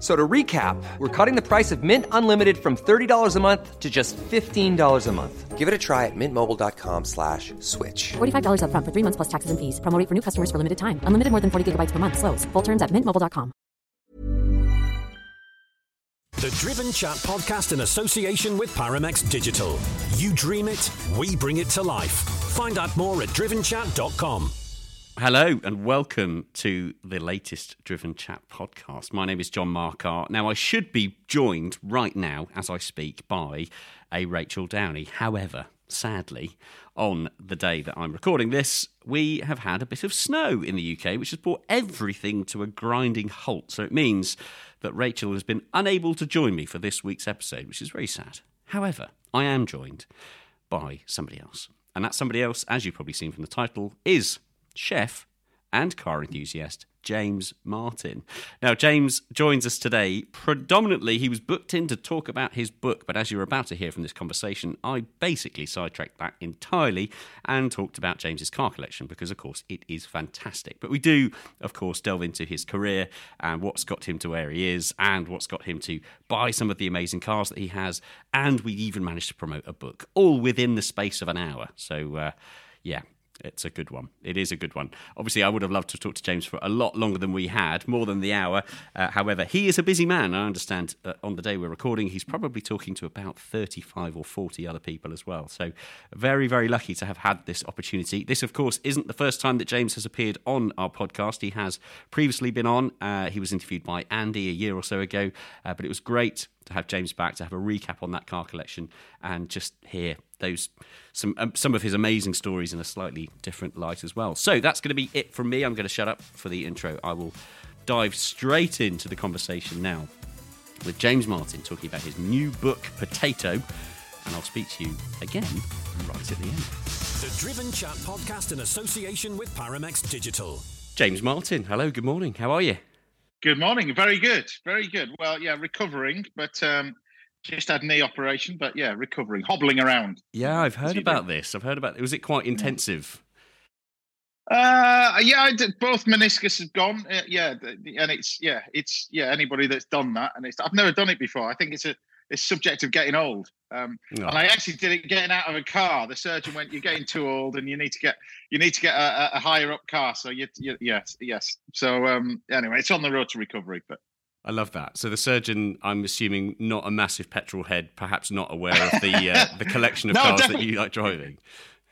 F- So to recap, we're cutting the price of Mint Unlimited from $30 a month to just $15 a month. Give it a try at mintmobile.com slash switch. $45 upfront for three months plus taxes and fees. Promo rate for new customers for limited time. Unlimited more than 40 gigabytes per month. Slows. Full terms at mintmobile.com. The Driven Chat podcast in association with Paramex Digital. You dream it, we bring it to life. Find out more at drivenchat.com. Hello and welcome to the latest Driven Chat podcast. My name is John Marcar. Now, I should be joined right now, as I speak, by a Rachel Downey. However, sadly, on the day that I'm recording this, we have had a bit of snow in the UK, which has brought everything to a grinding halt. So it means that Rachel has been unable to join me for this week's episode, which is very sad. However, I am joined by somebody else. And that somebody else, as you've probably seen from the title, is chef and car enthusiast James Martin. Now, James joins us today. Predominantly, he was booked in to talk about his book, but as you're about to hear from this conversation, I basically sidetracked that entirely and talked about James's car collection because, of course, it is fantastic. But we do, of course, delve into his career and what's got him to where he is and what's got him to buy some of the amazing cars that he has. And we even managed to promote a book, all within the space of an hour. So, uh, yeah, it's a good one. It is a good one. Obviously, I would have loved to talk to James for a lot longer than we had, more than the hour. Uh, however, he is a busy man. I understand uh, on the day we're recording, he's probably talking to about 35 or 40 other people as well. So, very, very lucky to have had this opportunity. This, of course, isn't the first time that James has appeared on our podcast. He has previously been on. Uh, he was interviewed by Andy a year or so ago, uh, but it was great to have James back to have a recap on that car collection and just hear those some um, some of his amazing stories in a slightly different light as well. So that's going to be it from me. I'm going to shut up for the intro. I will dive straight into the conversation now with James Martin talking about his new book Potato, and I'll speak to you again right at the end. The Driven Chat podcast in association with Paramex Digital. James Martin, hello, good morning. How are you? Good morning. Very good. Very good. Well, yeah, recovering, but um, just had knee operation, but yeah, recovering, hobbling around. Yeah, I've heard about this. I've heard about. It. Was it quite intensive? Uh, yeah, I did, both meniscus have gone. Uh, yeah, and it's yeah, it's yeah. Anybody that's done that, and it's I've never done it before. I think it's a it's subject of getting old. Um, No. and I actually did it getting out of a car. The surgeon went, "You're getting too old, and you need to get you need to get a, a- a higher up car." So you, you yes, yes. So um, anyway, it's on the road to recovery, but. I love that. So the surgeon, I'm assuming, not a massive petrol head, perhaps not aware of the uh, the collection of No, cars that you like driving.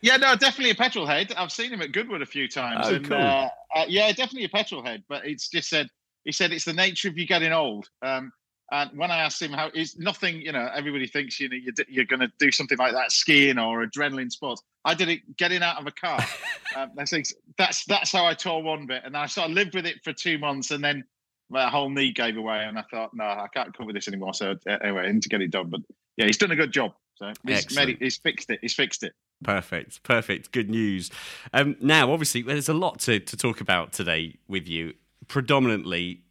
Yeah, no, definitely a petrol head. I've seen him at Goodwood a few times. Oh, and, cool. uh, uh, yeah, definitely a petrol head. But it's just said he said it's the nature of you getting old. Um, And when I asked him how, it's nothing, you know, everybody thinks, you know, you're, you're going to do something like that, skiing or adrenaline sports. I did it getting out of a car. um, I think that's that's how I tore one bit. And I sort of lived with it for two months and then my whole knee gave away. And I thought, no, I can't cover this anymore. So uh, anyway, I need to get it done. But yeah, he's done a good job. So he's, made it, he's fixed it. He's fixed it. Perfect, perfect. Good news. Um, now, obviously, there's a lot to, to talk about today with you. Predominantly,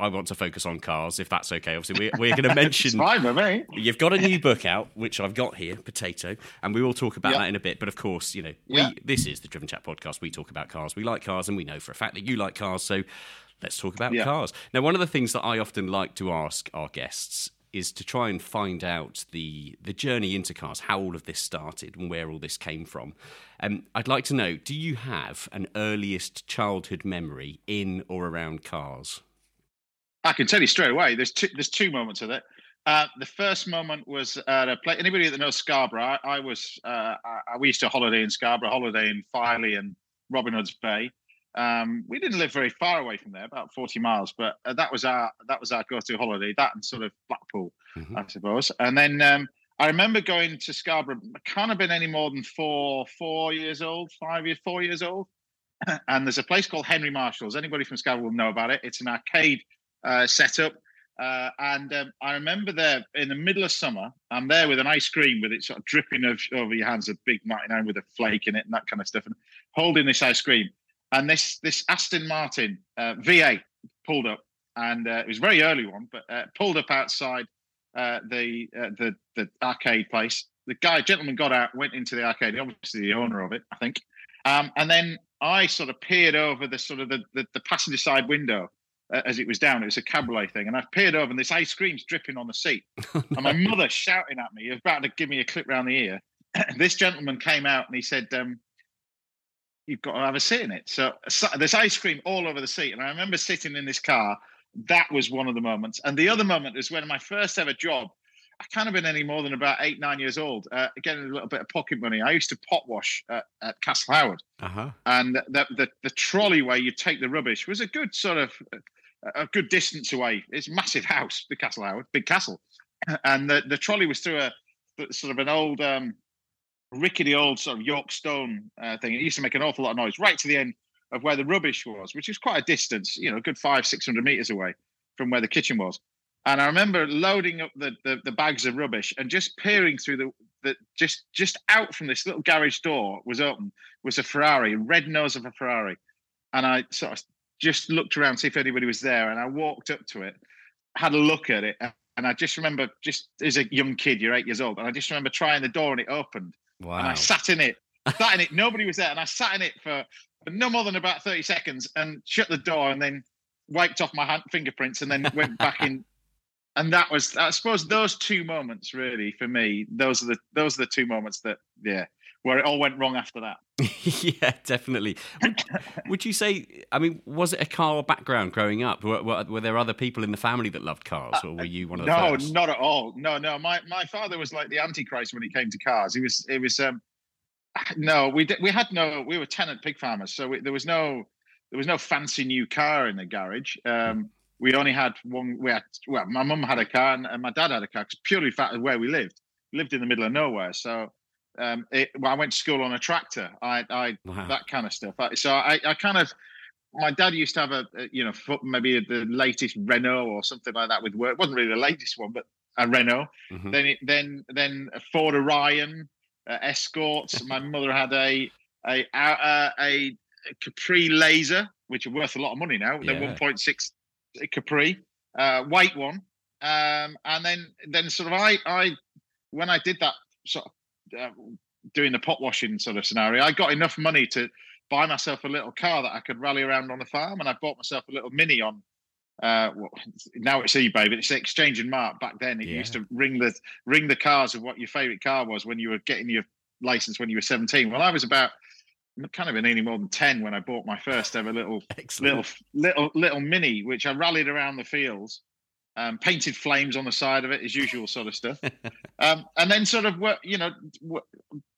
I want to focus on cars, if that's okay. Obviously, we're, we're going to mention. fine with me. You've got a new book out, which I've got here, Potato, and we will talk about Yep. that in a bit. But of course, you know, Yeah. we, this is the Driven Chat podcast. We talk about cars. We like cars, and we know for a fact that you like cars. So let's talk about Yeah. cars. Now, one of the things that I often like to ask our guests is to try and find out the the journey into cars, how all of this started, and where all this came from. Um, I'd like to know: Do you have an earliest childhood memory in or around cars? I can tell you straight away. There's two. There's two moments of it. Uh, the first moment was at a place. Anybody that knows Scarborough, I, I was. Uh, I, we used to holiday in Scarborough, holiday in Filey and Robin Hood's Bay. Um, we didn't live very far away from there, about 40 miles, but uh, that was our that was our go-to holiday. That and sort of Blackpool, Mhm. I suppose. And then um, I remember going to Scarborough. I can't have been any more than four four years old, five years, four years old. and there's a place called Henry Marshall's. Anybody from Scarborough will know about it. It's an arcade uh, setup. Uh, and um, I remember there in the middle of summer, I'm there with an ice cream with it sort of dripping of, over your hands, a big 99 with a flake in it and that kind of stuff, and holding this ice cream. And this this Aston Martin uh, V8 pulled up, and uh, it was very early one, but uh, pulled up outside uh, the the the arcade place. The guy, gentleman, got out, went into the arcade. Obviously, the owner of it, I think. Um, and then I sort of peered over the sort of the, the, the passenger side window uh, as it was down. It was a cabriolet thing, and I peered over, and this ice cream's dripping on the seat. And my mother shouting at me, about to give me a clip round the ear. this gentleman came out and he said, um, "You've got to have a sit in it." So, so there's ice cream all over the seat, and I remember sitting in this car. That was one of the moments, and the other moment was when my first ever job. I can't have been any more than about eight, nine years old. Uh, getting a little bit of pocket money. I used to pot wash at, at Castle Howard Uh huh. and the, the the trolley where you take the rubbish was a good sort of a good distance away. It's massive house, the Castle Howard, big castle, and the, the trolley was through a sort of an old um, rickety old sort of York stone uh, thing. It used to make an awful lot of noise right to the end of where the rubbish was, which is quite a distance, you know, a good five six hundred meters away from where the kitchen was. And I remember loading up the, the, the bags of rubbish and just peering through the, the just just out from this little garage door was open was a Ferrari, red nose of a Ferrari. And I sort of just looked around to see if anybody was there. And I walked up to it, had a look at it. And I just remember, just as a young kid, you're eight years old, and I just remember trying the door and it opened. Wow. and I sat in it, sat in it. Nobody was there. And I sat in it for, for no more than about 30 seconds and shut the door and then wiped off my hand, fingerprints and then went back in. And that was, I suppose, those two moments really for me. Those are the those are the two moments that, yeah, where it all went wrong after that. yeah, definitely. Would, would you say? I mean, was it a car background growing up? Were, were, were there other people in the family that loved cars, or were you one of the no, first? not at all. No, no. My my father was like the antichrist when it came to cars. He was. It was. Um, no, we did, we had no. We were tenant pig farmers, so we, there was no there was no fancy new car in the garage. Um, we only had one. We had well, my mum had a car and, and my dad had a car because purely fact of where we lived. We lived in the middle of nowhere, so um, it, well, I went to school on a tractor. I, I Wow. that kind of stuff. I- So I, I kind of, my dad used to have a, a, you know, maybe the latest Renault or something like that with work. It wasn't really the latest one, but a Renault. Mhm. Then it, then then a Ford Orion, uh, Escorts. my mother had a a a, a Capri Laser, which are worth a lot of money now. The Yeah. 1.6 Capri, uh, white one. Um, and then then sort of I I when I did that sort of uh, doing the pot washing sort of scenario, I got enough money to buy myself a little car that I could rally around on the farm, and I bought myself a little Mini on. Uh, well, now it's eBay, but it's Exchange and Mart. Back then, it used to ring the ring the cars of what your favorite car was when you were getting your license when you were 17. Well, I was about kind of in any more than 10 when I bought my first ever little Excellent. little little little mini, which I rallied around the fields, um, painted flames on the side of it, as usual sort of stuff. um, and then sort of what you know,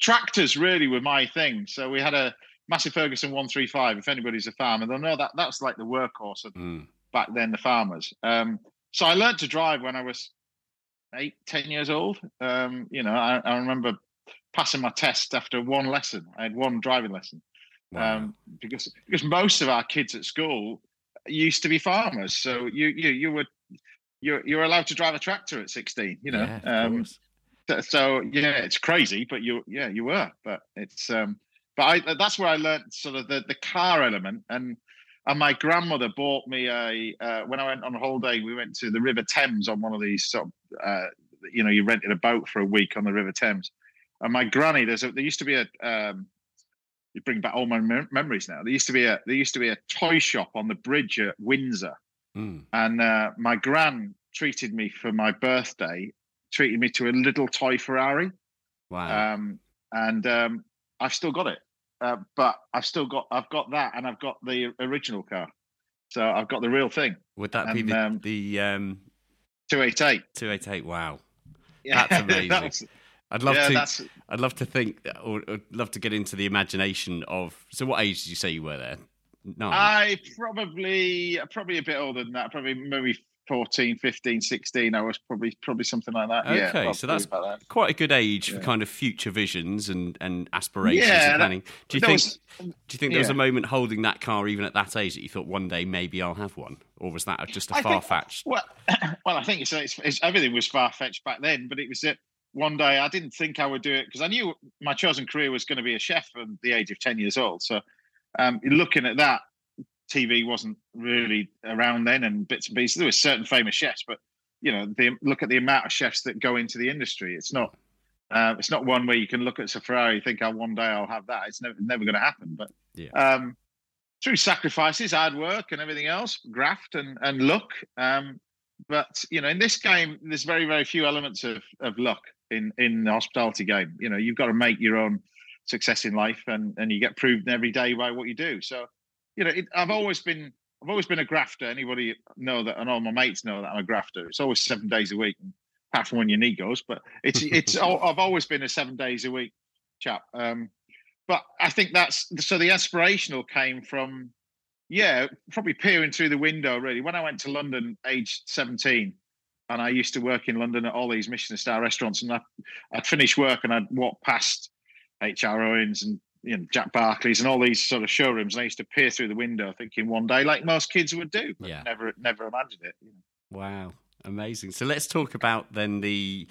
tractors really were my thing. So we had a massive Ferguson 135. If anybody's a farmer, they'll know that that's like the workhorse of Mm. back then, the farmers. Um, so I learned to drive when I was eight, ten years old. Um, you know, I, I remember passing my test after one lesson. I had one driving lesson. Wow. Um, because because most of our kids at school used to be farmers, so you you you were you're you're allowed to drive a tractor at 16. You know, Yeah, um, so, so yeah, it's crazy, but you yeah you were, but it's um, but I that's where I learned sort of the the car element and. And my grandmother bought me a uh, when I went on holiday. We went to the River Thames on one of these sort of, uh, you know, you rented a boat for a week on the River Thames. And my granny, there's a there used to be a um, you bring back all my mem- memories now. There used to be a there used to be a toy shop on the bridge at Windsor, Mm. and uh, my gran treated me for my birthday, treated me to a little toy Ferrari, Wow. um, and um, I've still got it. Uh, but I've still got I've got that, and I've got the original car, so I've got the real thing. Would that be the um, the um, Two eight eight. two eight eight? Wow. Yeah, That's amazing. that was- I'd love yeah, to. that's I'd love to think, or, or love to get into the imagination of. So, what age did you say you were there? No. I probably probably a bit older than that. Probably maybe 14, 15, 16. I was probably probably something like that. yeah, okay, so that's that. quite a good age for kind of future visions and, and aspirations Yeah, and planning. Do you think? was- do you think there was a moment holding that car even at that age that you thought one day maybe I'll have one, or was that just a far fetched? Well, well, I think it's, it's, it's everything was far fetched back then, but it was that one day I didn't think I would do it because I knew my chosen career was going to be a chef from the age of ten years old. So, um, looking at that, TV wasn't really around then, and bits and pieces. There were certain famous chefs, but you know, the, look at the amount of chefs that go into the industry. It's not. Uh, it's not one where you can look at a Ferrari, think, "Oh, one day I'll have that." It's never, never going to happen. But Yeah. um, through sacrifices, hard work, and everything else, graft and and luck. Um, but you know, in this game, there's very very few elements of of luck in in the hospitality game. You know, you've got to make your own success in life, and and you get proved every day by what you do. So, you know, it, I've always been I've always been a grafter. Anybody know that, and all my mates know that I'm a grafter. It's always seven days a week, apart from when your knee goes. But it's it's I've always been a seven days a week chap. Um, but I think that's so the aspirational came from yeah, probably peering through the window really. When I went to London aged 17 and I used to work in London at all these Michelin star restaurants and I, I'd finish work and I'd walk past HR Owens and you know, Jack Barclays and all these sort of showrooms. And I used to peer through the window thinking one day, like most kids would do, but Yeah. never, never imagined it. You know. Wow, amazing. So let's talk about then the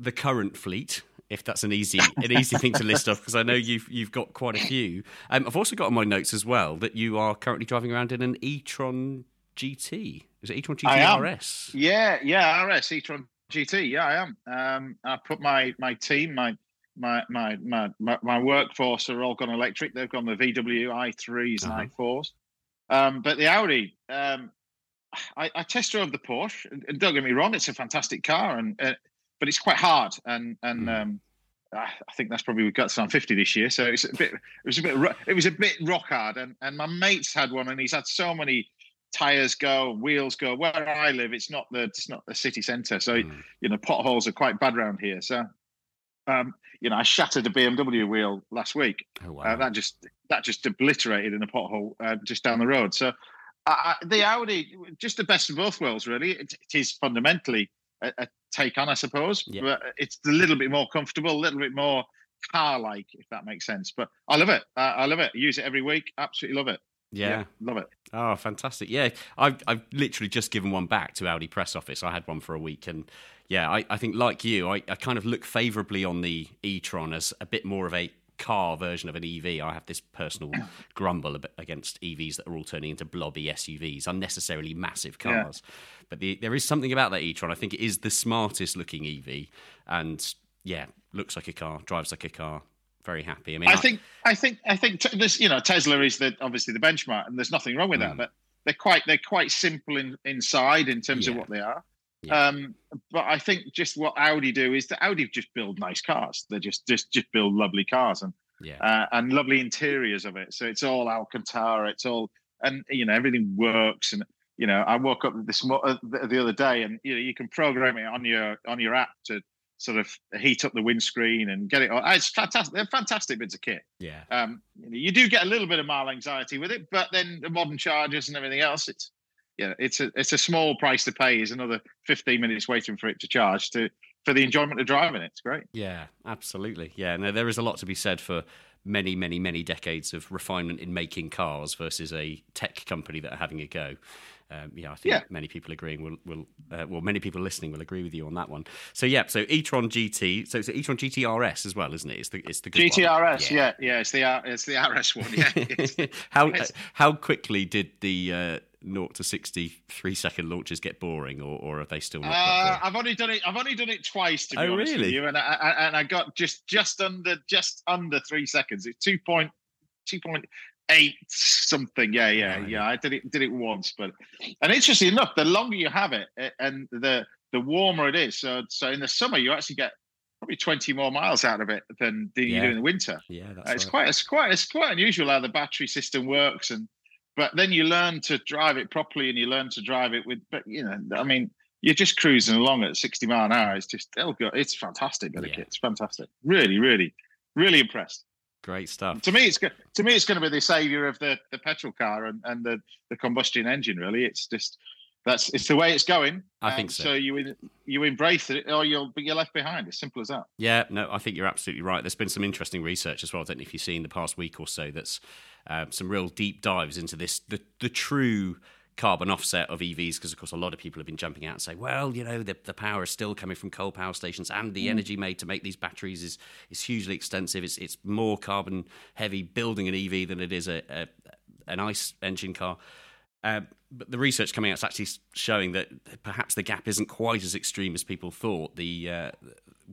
the current fleet, if that's an easy an easy thing to list off, because I know you've you've got quite a few. Um, I've also got on my notes as well that you are currently driving around in an e-tron GT. Is it e-tron. GT RS? Yeah, yeah, RS e-tron GT. Yeah, I am. Um, I put my my team, my my my my my, my workforce are all gone electric. They've gone the VW i3s Uh-huh. and i4s. Um, but the Audi, um, I, I test drove the Porsche. and- Don't get me wrong; it's a fantastic car, and uh, but it's quite hard. And and Mm. um, I think that's probably we've got some fifty this year. So it's a bit. It was a bit. It was a bit rock hard. And and my mate's had one, and he's had so many tires go, wheels go. Where I live, it's not the it's not the city centre, so Mm. you know potholes are quite bad around here. So, um, you know, I shattered a BMW wheel last week. Oh wow. Uh, that just that just obliterated in a pothole uh, just down the road. So, uh, the Audi, just the best of both worlds, really. It, it is fundamentally a, a take on, I suppose, Yeah. but it's a little bit more comfortable, a little bit more car-like, if that makes sense. But I love it. I, I love it. I use it every week. Absolutely love it. yeah. love it. Oh, fantastic! Yeah, I've I've literally just given one back to Audi press office. I had one for a week, and yeah, I, I think like you, I, I kind of look favourably on the e-tron as a bit more of a car version of an EV. I have this personal grumble against EVs that are all turning into blobby SUVs, unnecessarily massive Yeah. cars. But the, there is something about that e-tron. I think it is the smartest looking EV, and yeah, looks like a car, drives like a car. Very happy. I mean, I think, I think, I think t- this. You know, Tesla is the obviously the benchmark, and there's nothing wrong with Mm. that. But they're quite, they're quite simple in, inside in terms of what they are. Yeah. Um, but I think just what Audi do is that Audi just build nice cars. They just, just, just build lovely cars and yeah, uh, and lovely interiors of it. So it's all Alcantara. It's all, and you know, everything works. And you know, I woke up this uh, the the other day, and you know, you can program it on your on your app to sort of heat up the windscreen and get it. on. It's fantastic. They're fantastic bits of kit. yeah. Um, you, know, you do get a little bit of mile anxiety with it, but then the modern chargers and everything else, it's yeah, it's a it's a small price to pay. Is another 15 minutes waiting for it to charge to for the enjoyment of driving it. It's great. Yeah, absolutely. Yeah, no, there is a lot to be said for many, many, many decades of refinement in making cars versus a tech company that are having a go. Um, yeah, I think Yeah. many people agreeing will will uh, well, many people listening will agree with you on that one. So yeah, so e-tron GT, so it's e-tron GT RS as well, isn't it? It's the it's the. GTRS, yeah. yeah, it's the it's the RS one. Yeah, how how quickly did the uh, 0 to 63 second launches get boring, or, or are they still not? Uh. I've only done it. I've only done it twice to be Oh, honest with you, and I, I and I got just just under just under three seconds. It's two point two point eight something. Yeah, yeah, Right. yeah. I did it did it once, but and interesting enough, the longer you have it, and the the warmer it is. So so in the summer, you actually get probably twenty more miles out of it than than you do in the winter. yeah, that's Uh, it's right. quite it's quite it's quite unusual how the battery system works and but then you learn to drive it properly and you learn to drive it with but you know i mean you're just cruising along at 60 mile an hour it's just oh, it'll go. it's fantastic Yeah. it's fantastic really really really impressed great stuff. to me it's to me it's going to be the savior of the the petrol car and and the the combustion engine really it's just that's it's the way it's going I think so. so you you embrace it or you'll you're left behind as simple as that Yeah, no, I think you're absolutely right. There's been some interesting research as well. I don't know if you've seen the past week or so. That's um, some real deep dives into this the the true carbon offset of EVs because of course a lot of people have been jumping out and saying well you know the, the power is still coming from coal power stations and Mm. the energy made to make these batteries is is hugely extensive it's it's more carbon heavy building an EV than it is a, a an ICE engine car um, but the research coming out is actually showing that perhaps the gap isn't quite as extreme as people thought. The uh,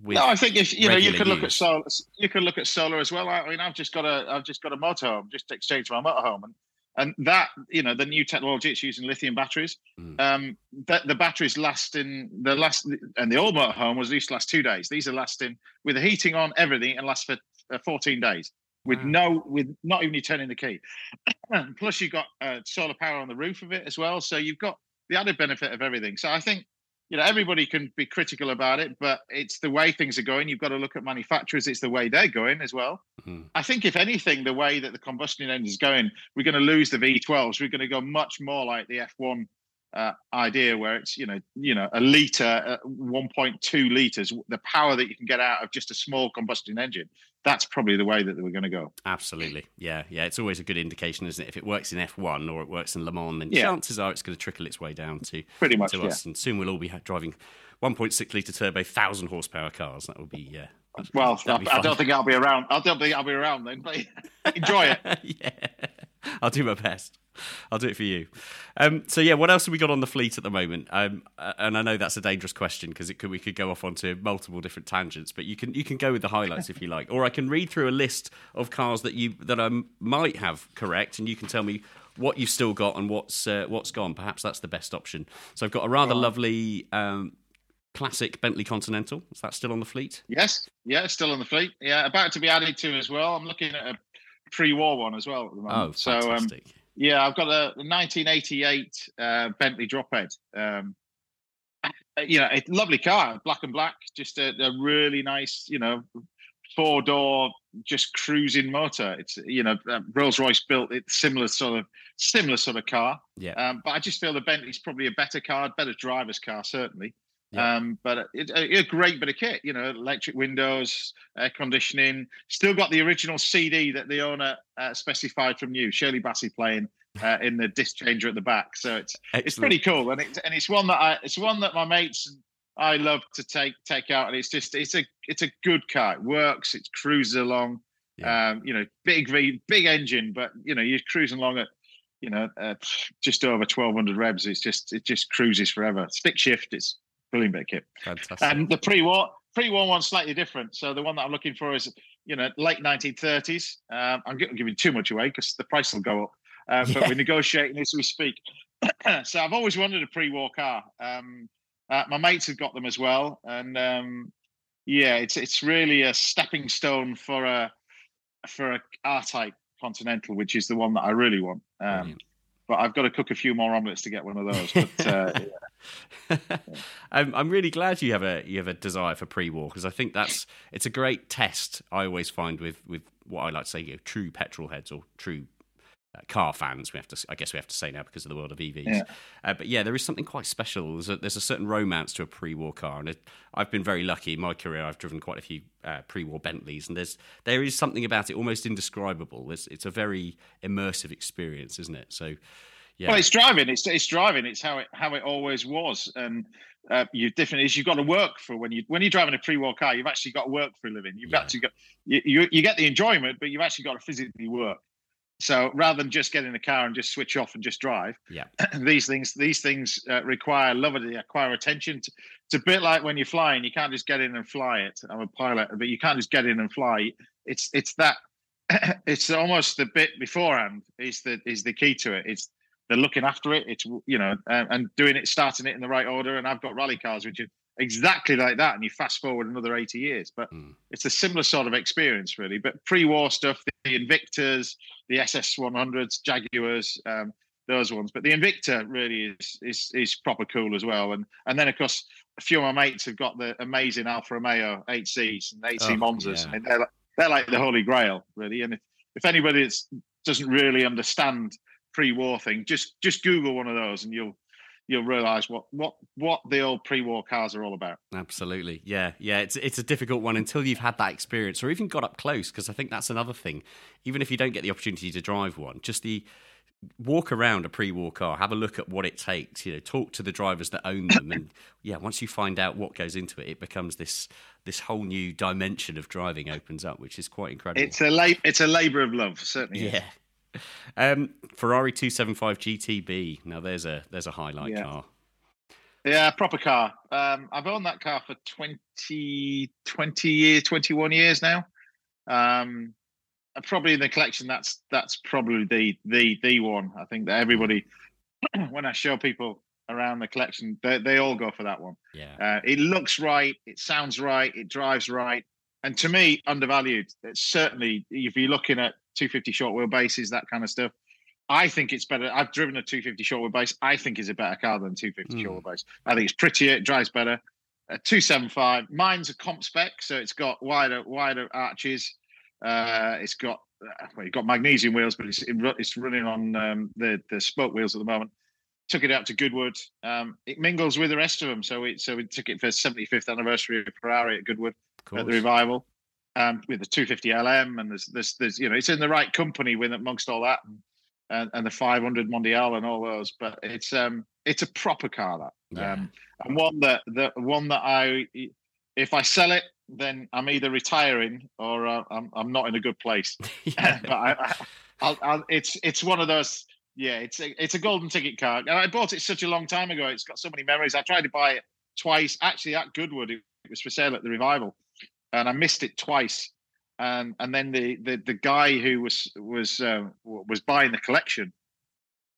no, I think if you know you could look at solar. You could look at solar as well. I mean, I've just got a I've just got a motorhome. Just exchanged my motorhome, and and that you know the new technology it's using lithium batteries. Mm. Um, that the batteries last in the last and the old motorhome was used to last two days. These are lasting with the heating on everything and last for uh, 14 days with Wow. no with not even you turning the key. Plus you've got uh, solar power on the roof of it as well. So you've got the added benefit of everything. So I think you know everybody can be critical about it, but it's the way things are going. You've got to look at manufacturers. It's the way they're going as well. Mhm. I think if anything, the way that the combustion engine is going, we're going to lose the V12s. We're going to go much more like the F1 uh, idea, where it's you know you know a liter, uh, 1.2 liters, the power that you can get out of just a small combustion engine. That's probably the way that we're going to go. Absolutely, yeah, yeah. It's always a good indication, isn't it? If it works in F1 or it works in Le Mans, then Yeah. chances are it's going to trickle its way down to Pretty much, to yeah. us, and soon we'll all be driving 1.6 liter turbo, thousand horsepower cars. That will be yeah Well, I, I don't think I'll be around. I don't think I'll be around then, but enjoy it. yeah, I'll do my best. I'll do it for you. Um, so yeah, what else have we got on the fleet at the moment? Um, and I know that's a dangerous question because it could we could go off onto multiple different tangents, but you can you can go with the highlights if you like, or I can read through a list of cars that you that I might have correct, and you can tell me what you've still got and what's uh, what's gone. Perhaps that's the best option. So I've got a rather lovely. Um, Classic Bentley Continental. Is that still on the fleet? Yes, yeah, it's still on the fleet. Yeah, about to be added to as well. I'm looking at a pre-war one as well at the moment. Oh, so um, yeah, I've got a 1988 uh, Bentley Drophead. Um, uh, you know, a lovely car, black and black, just a, a really nice, you know, four door, just cruising motor. It's you know, uh, Rolls Royce built it similar sort of similar sort of car. yeah. Um, but I just feel the Bentley's probably a better car, better driver's car, certainly. Yeah. Um, but it, a, a great bit of kit, you know, electric windows, air conditioning. Still got the original CD that the owner uh, specified from you, Shirley Bassey playing uh, in the disc changer at the back. So it's it's pretty cool, and it's and it's one that I it's one that my mates and I love to take take out, and it's just it's a it's a good car. It works. It cruises along. Yeah. Um, you know, big V, big engine, but you know you're cruising along at you know uh, just over 1200 revs. It's just it just cruises forever. Stick shift. It's brilliant bit of kit. Fantastic. And the pre-war pre-war one's slightly different. So the one that I'm looking for is you know late 1930s. Um, I'm giving too much away because the price will go up. Uh, But Yeah. we're negotiating as we speak. so I've always wanted a pre-war car. Um, uh, my mates have got them as well, and um, yeah, it's it's really a stepping stone for a for a R-type Continental, which is the one that I really want. Um, but I've got to cook a few more omelets to get one of those. But uh, I'm, I'm really glad you have a you have a desire for pre-war because I think that's it's a great test. I always find with with what I like to say, you know, true petrol heads or true uh, car fans. We have to, I guess, we have to say now because of the world of EVs. Yeah. Uh, but yeah, there is something quite special. There's a, there's a certain romance to a pre-war car, and it, I've been very lucky in my career. I've driven quite a few uh, pre-war Bentleys, and there's there is something about it almost indescribable. It's, it's a very immersive experience, isn't it? So. Yeah. Well, it's driving. It's it's driving. It's how it how it always was. And uh, you different is you've got to work for when you when you're driving a pre-war car. You've actually got to work for a living. You've Yeah. got to go. You, you you get the enjoyment, but you've actually got to physically work. So rather than just get in the car and just switch off and just drive, Yeah. these things these things uh, require love. They require attention. It's it's a bit like when you're flying. You can't just get in and fly it. I'm a pilot, but you can't just get in and fly. It's it's that. it's almost the bit beforehand is the is the key to it. It's they're looking after it. It's you know and, and doing it, starting it in the right order. And I've got rally cars which are exactly like that. And you fast forward another eighty years, but Mm. it's a similar sort of experience, really. But pre-war stuff, the Invictas, the SS 100s, Jaguars, um, those ones. But the Invicta really is is is proper cool as well. And and then of course a few of my mates have got the amazing Alfa Romeo 8Cs and 8C Oh, Monzas. yeah. And they're like, they're like the holy grail, really. And if, if anybody that's, doesn't really understand pre-war thing, just just Google one of those and you'll you'll realise what what what the old pre-war cars are all about. Absolutely, yeah, yeah. It's it's a difficult one until you've had that experience or even got up close. Because I think that's another thing. Even if you don't get the opportunity to drive one, just the walk around a pre-war car, have a look at what it takes. You know, talk to the drivers that own them, and yeah, once you find out what goes into it, it becomes this this whole new dimension of driving opens up, which is quite incredible. It's a la- it's a labour of love, certainly. yeah. Um, Ferrari 275 GTB. Now there's a there's a highlight Yeah. car. Yeah, proper car. Um, I've owned that car for 20, 20 years, 21 years now. Um, probably in the collection, that's that's probably the the the one. I think that everybody, when I show people around the collection, they, they all go for that one. Yeah. Uh, it looks right, it sounds right, it drives right, and to me, undervalued. It's certainly if you're looking at 250 short wheelbases, that kind of stuff. I think it's better. I've driven a 250 short wheelbase. I think is a better car than 250 short wheelbase. I think it's prettier, it drives better. Uh, 275. Mine's a comp spec, so it's got wider wider arches. Uh, it's got well, you've got magnesium wheels, but it's it's running on um, the the spoke wheels at the moment. Took it out to Goodwood. Um, it mingles with the rest of them, so we so we took it for 75th anniversary of Ferrari at Goodwood at the revival um, with the 250 LM, and there's, there's, there's, you know, it's in the right company with amongst all that, and, and, the 500 Mondial and all those. But it's um, it's a proper car that, Yeah. um, and one that the one that I, if I sell it, then I'm either retiring or uh, I'm I'm not in a good place. Yeah. but I, I, I'll, I'll, it's it's one of those. Yeah, it's a, it's a golden ticket car, and I bought it such a long time ago. It's got so many memories. I tried to buy it twice, actually at Goodwood. It, it was for sale at the revival, and I missed it twice. And and then the the, the guy who was was uh, was buying the collection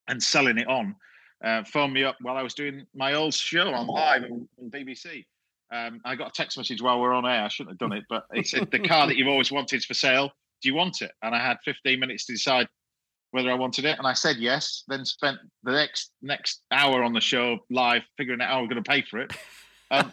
and selling it on uh, phoned me up while I was doing my old show on live on, BBC. Um, I got a text message while we're on air. I shouldn't have done it, but he said the car that you've always wanted is for sale. Do you want it? And I had 15 minutes to decide whether I wanted it, and I said yes. Then spent the next next hour on the show live figuring out how I'm going to pay for it. Um,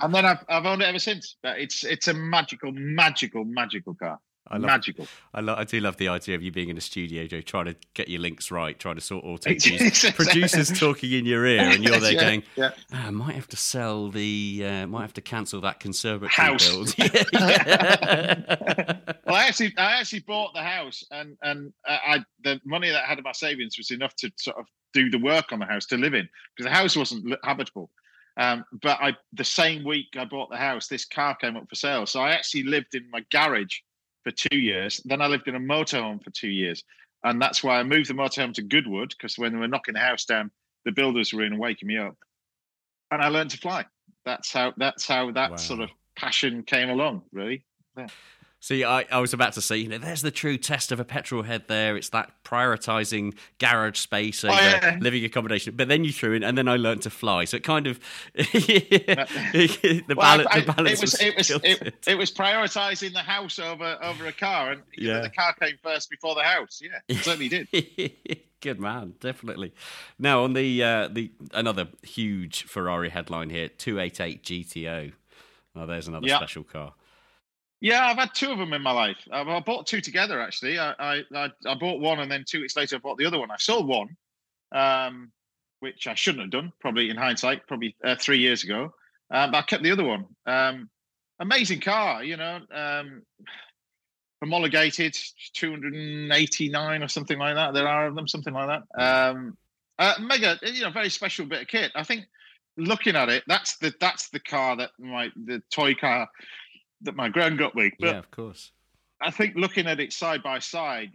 and then I've, I've owned it ever since. But it's it's a magical, magical, magical car. I love magical. I, lo- I do love the idea of you being in a studio, Joe, trying to get your links right, trying to sort all cues. Producers talking in your ear, and you're there Yeah, going, yeah. "Ah, "I might have to sell the, uh, might have to cancel that conservatory House. build." Yeah, well, I actually, I actually bought the house, and and uh, I the money that I had in my savings was enough to sort of do the work on the house to live in because the house wasn't habitable. Um, but I, the same week I bought the house, this car came up for sale. So I actually lived in my garage for two years. Then I lived in a motorhome for two years, and that's why I moved the motorhome to Goodwood because when they were knocking the house down, the builders were in waking me up, and I learned to fly. That's how. That's how that Wow. sort of passion came along. Really. See, I, I was about to say, you know, there's the true test of a petrol head there. It's that prioritizing garage space over Oh, yeah. living accommodation. But then you threw in, and then I learned to fly. So it kind of, the, Well, bal- I- I- the balance it was it was it, it was prioritizing the house over over a car, and you know, the car came first before the house. Yeah, it certainly did. Good man, definitely. Now on the uh, the another huge Ferrari headline here, two eight eight GTO. Oh, there's another Yeah. special car. Yeah, I've had two of them in my life. I, bought two together actually. I, I, I bought one, and then two weeks later, I bought the other one. I sold one, um, which I shouldn't have done. Probably in hindsight, probably uh, three years ago. Um, but I kept the other one. Um, amazing car, you know. Um, homologated 289 or something like that. There are of them, something like that. Uh, mega, you know, very special bit of kit. I think looking at it, that's the that's the car that my the toy car that my grand got me. But yeah, of course. I think looking at it side by side,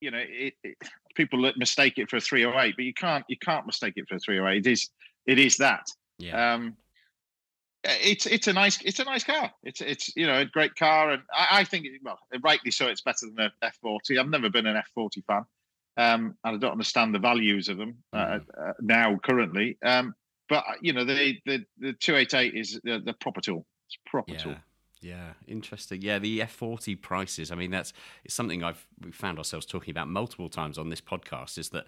you know, it, it, people mistake it for a 308, but you can't you can't mistake it for a 308. It is it is that. Yeah. Um, it's it's a nice it's a nice car. It's it's you know a great car, and I, I think well rightly so. It's better than the F40. I've never been an F40 fan, um, and I don't understand the values of them uh, Mm. uh, now currently. Um, but you know the the the 288 is the, the proper tool. It's proper tool. Yeah. Interesting. Yeah, the F40 prices. I mean, that's it's something I've we found ourselves talking about multiple times on this podcast. Is that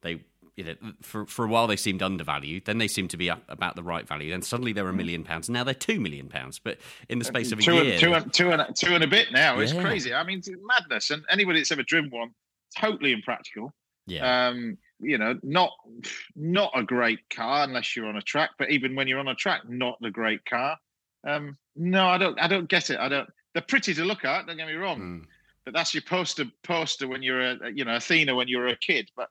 they, you know, for for a while they seemed undervalued, then they seemed to be up about the right value, then suddenly they're a million pounds. Now they're two million pounds. But in the space of a two, year, and, two, and, two, and, two and a bit now. It's Yeah. crazy. I mean, it's madness. And anybody that's ever driven one, totally impractical. yeah, Um, you know, not not a great car unless you're on a track. But even when you're on a track, not a great car. Um, no, I don't. I don't get it. I don't. They're pretty to look at. Don't get me wrong. Mm. But that's your poster poster when you're a you know Athena when you're a kid. But